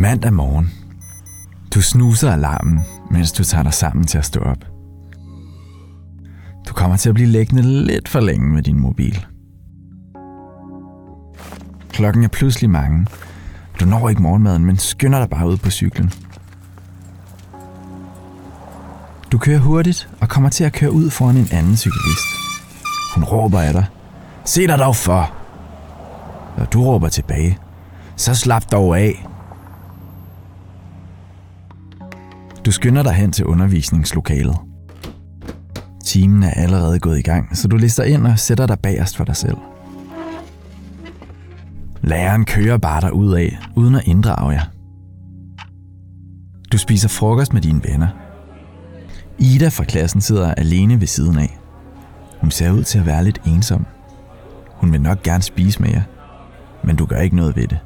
Mandag morgen. Du snuser alarmen, mens du tager dig sammen til at stå op. Du kommer til at blive liggende lidt for længe med din mobil. Klokken er pludselig mange. Du når ikke morgenmaden, men skynder dig bare ud på cyklen. Du kører hurtigt og kommer til at køre ud foran en anden cyklist. Hun råber af dig. Se dig dog for! Når du råber tilbage. Så slap dog af. Du skynder dig hen til undervisningslokalet. Timen er allerede gået i gang, så du lister ind og sætter dig bagerst for dig selv. Læreren kører bare dig ud af, uden at inddrage jer. Du spiser frokost med dine venner. Ida fra klassen sidder alene ved siden af. Hun ser ud til at være lidt ensom. Hun vil nok gerne spise med jer, men du gør ikke noget ved det.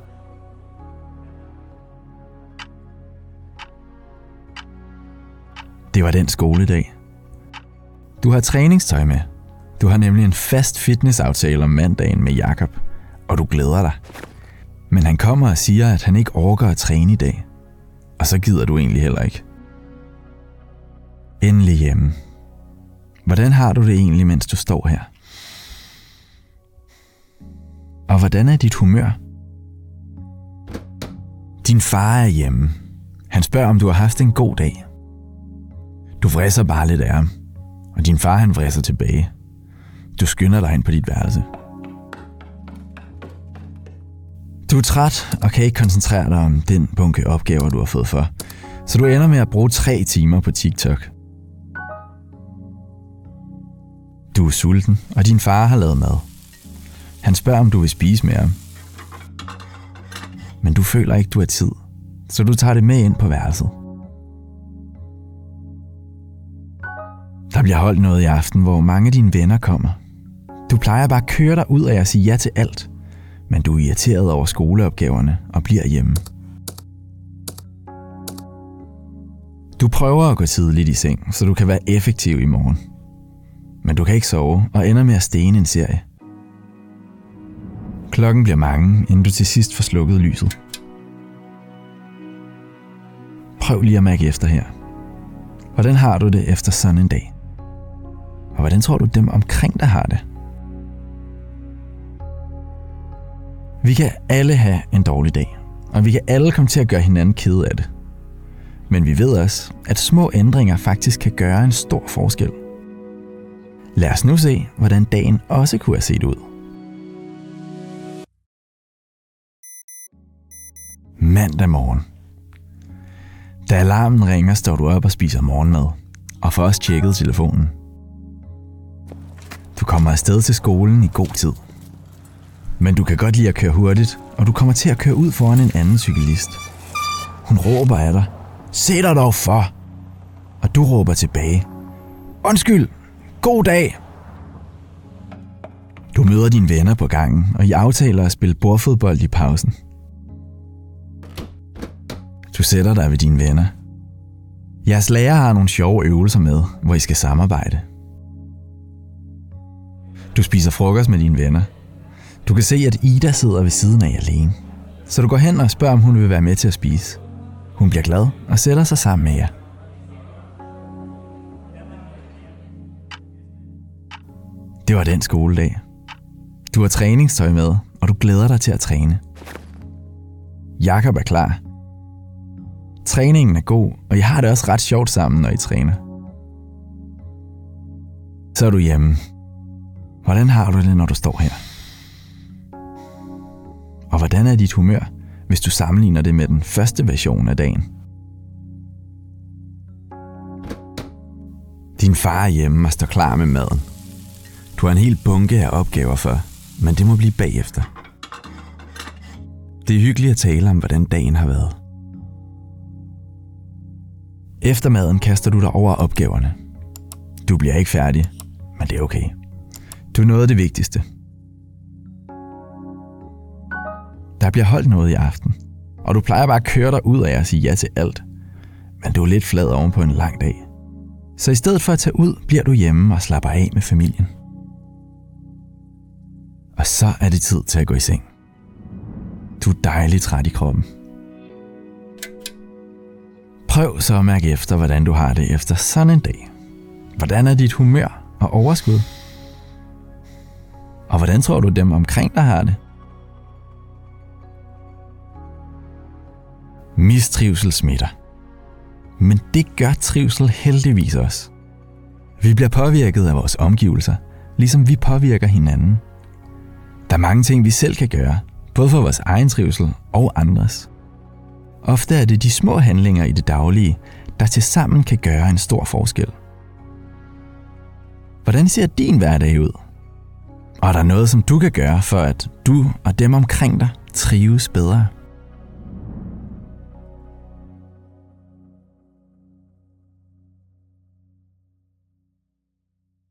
Det var den skoledag. Du har træningstøj med. Du har nemlig en fast fitnessaftale om mandagen med Jakob, og du glæder dig. Men han kommer og siger, at han ikke orker at træne i dag. Og så gider du egentlig heller ikke. Endelig hjemme. Hvordan har du det egentlig, mens du står her? Og hvordan er dit humør? Din far er hjemme. Han spørger, om du har haft en god dag. Du vrisser bare lidt af ham, og din far han vrisser tilbage. Du skynder dig ind på dit værelse. Du er træt og kan ikke koncentrere dig om den bunke opgaver, du har fået for, så du ender med at bruge tre timer på TikTok. Du er sulten, og din far har lavet mad. Han spørger, om du vil spise med ham. Men du føler ikke, du har tid, så du tager det med ind på værelset. Der bliver holdt noget i aften, hvor mange af dine venner kommer. Du plejer bare at køre dig ud af at sige ja til alt, men du er irriteret over skoleopgaverne og bliver hjemme. Du prøver at gå tidligt i seng, så du kan være effektiv i morgen. Men du kan ikke sove og ender med at stene en serie. Klokken bliver mange, inden du til sidst får slukket lyset. Prøv lige at mærke efter her. Hvordan har du det efter sådan en dag? Hvordan tror du dem omkring dig har det? Vi kan alle have en dårlig dag, og vi kan alle komme til at gøre hinanden ked af det. Men vi ved også, at små ændringer faktisk kan gøre en stor forskel. Lad os nu se, hvordan dagen også kunne have set ud. Mandag morgen. Da alarmen ringer, står du op og spiser morgenmad, og får også tjekket telefonen. Du kommer afsted til skolen i god tid. Men du kan godt lide at køre hurtigt, og du kommer til at køre ud foran en anden cyklist. Hun råber af dig. Se dig dog for! Og du råber tilbage. Undskyld! God dag! Du møder dine venner på gangen, og I aftaler at spille bordfodbold i pausen. Du sætter dig ved dine venner. Jeres lærer har nogle sjove øvelser med, hvor I skal samarbejde. Du spiser frokost med dine venner. Du kan se, at Ida sidder ved siden af alene. Så du går hen og spørger, om hun vil være med til at spise. Hun bliver glad og sætter sig sammen med jer. Det var den skoledag. Du har træningstøj med, og du glæder dig til at træne. Jakob er klar. Træningen er god, og jeg har det også ret sjovt sammen, når I træner. Så er du hjemme. Hvordan har du det, når du står her? Og hvordan er dit humør, hvis du sammenligner det med den første version af dagen? Din far er hjemme og står klar med maden. Du har en hel bunke af opgaver for, men det må blive bagefter. Det er hyggeligt at tale om, hvordan dagen har været. Efter maden kaster du dig over opgaverne. Du bliver ikke færdig, men det er okay. Du nåede det vigtigste. Der bliver holdt noget i aften, og du plejer bare at køre dig ud af og sige ja til alt. Men du er lidt flad oven på en lang dag. Så i stedet for at tage ud, bliver du hjemme og slapper af med familien. Og så er det tid til at gå i seng. Du er dejligt træt i kroppen. Prøv så at mærke efter, hvordan du har det efter sådan en dag. Hvordan er dit humør og overskud? Og hvordan tror du dem omkring dig har det? Mistrivsel smitter. Men det gør trivsel heldigvis også. Vi bliver påvirket af vores omgivelser, ligesom vi påvirker hinanden. Der er mange ting, vi selv kan gøre, både for vores egen trivsel og andres. Ofte er det de små handlinger i det daglige, der tilsammen kan gøre en stor forskel. Hvordan ser din hverdag ud? Og er der noget, som du kan gøre for, at du og dem omkring dig trives bedre?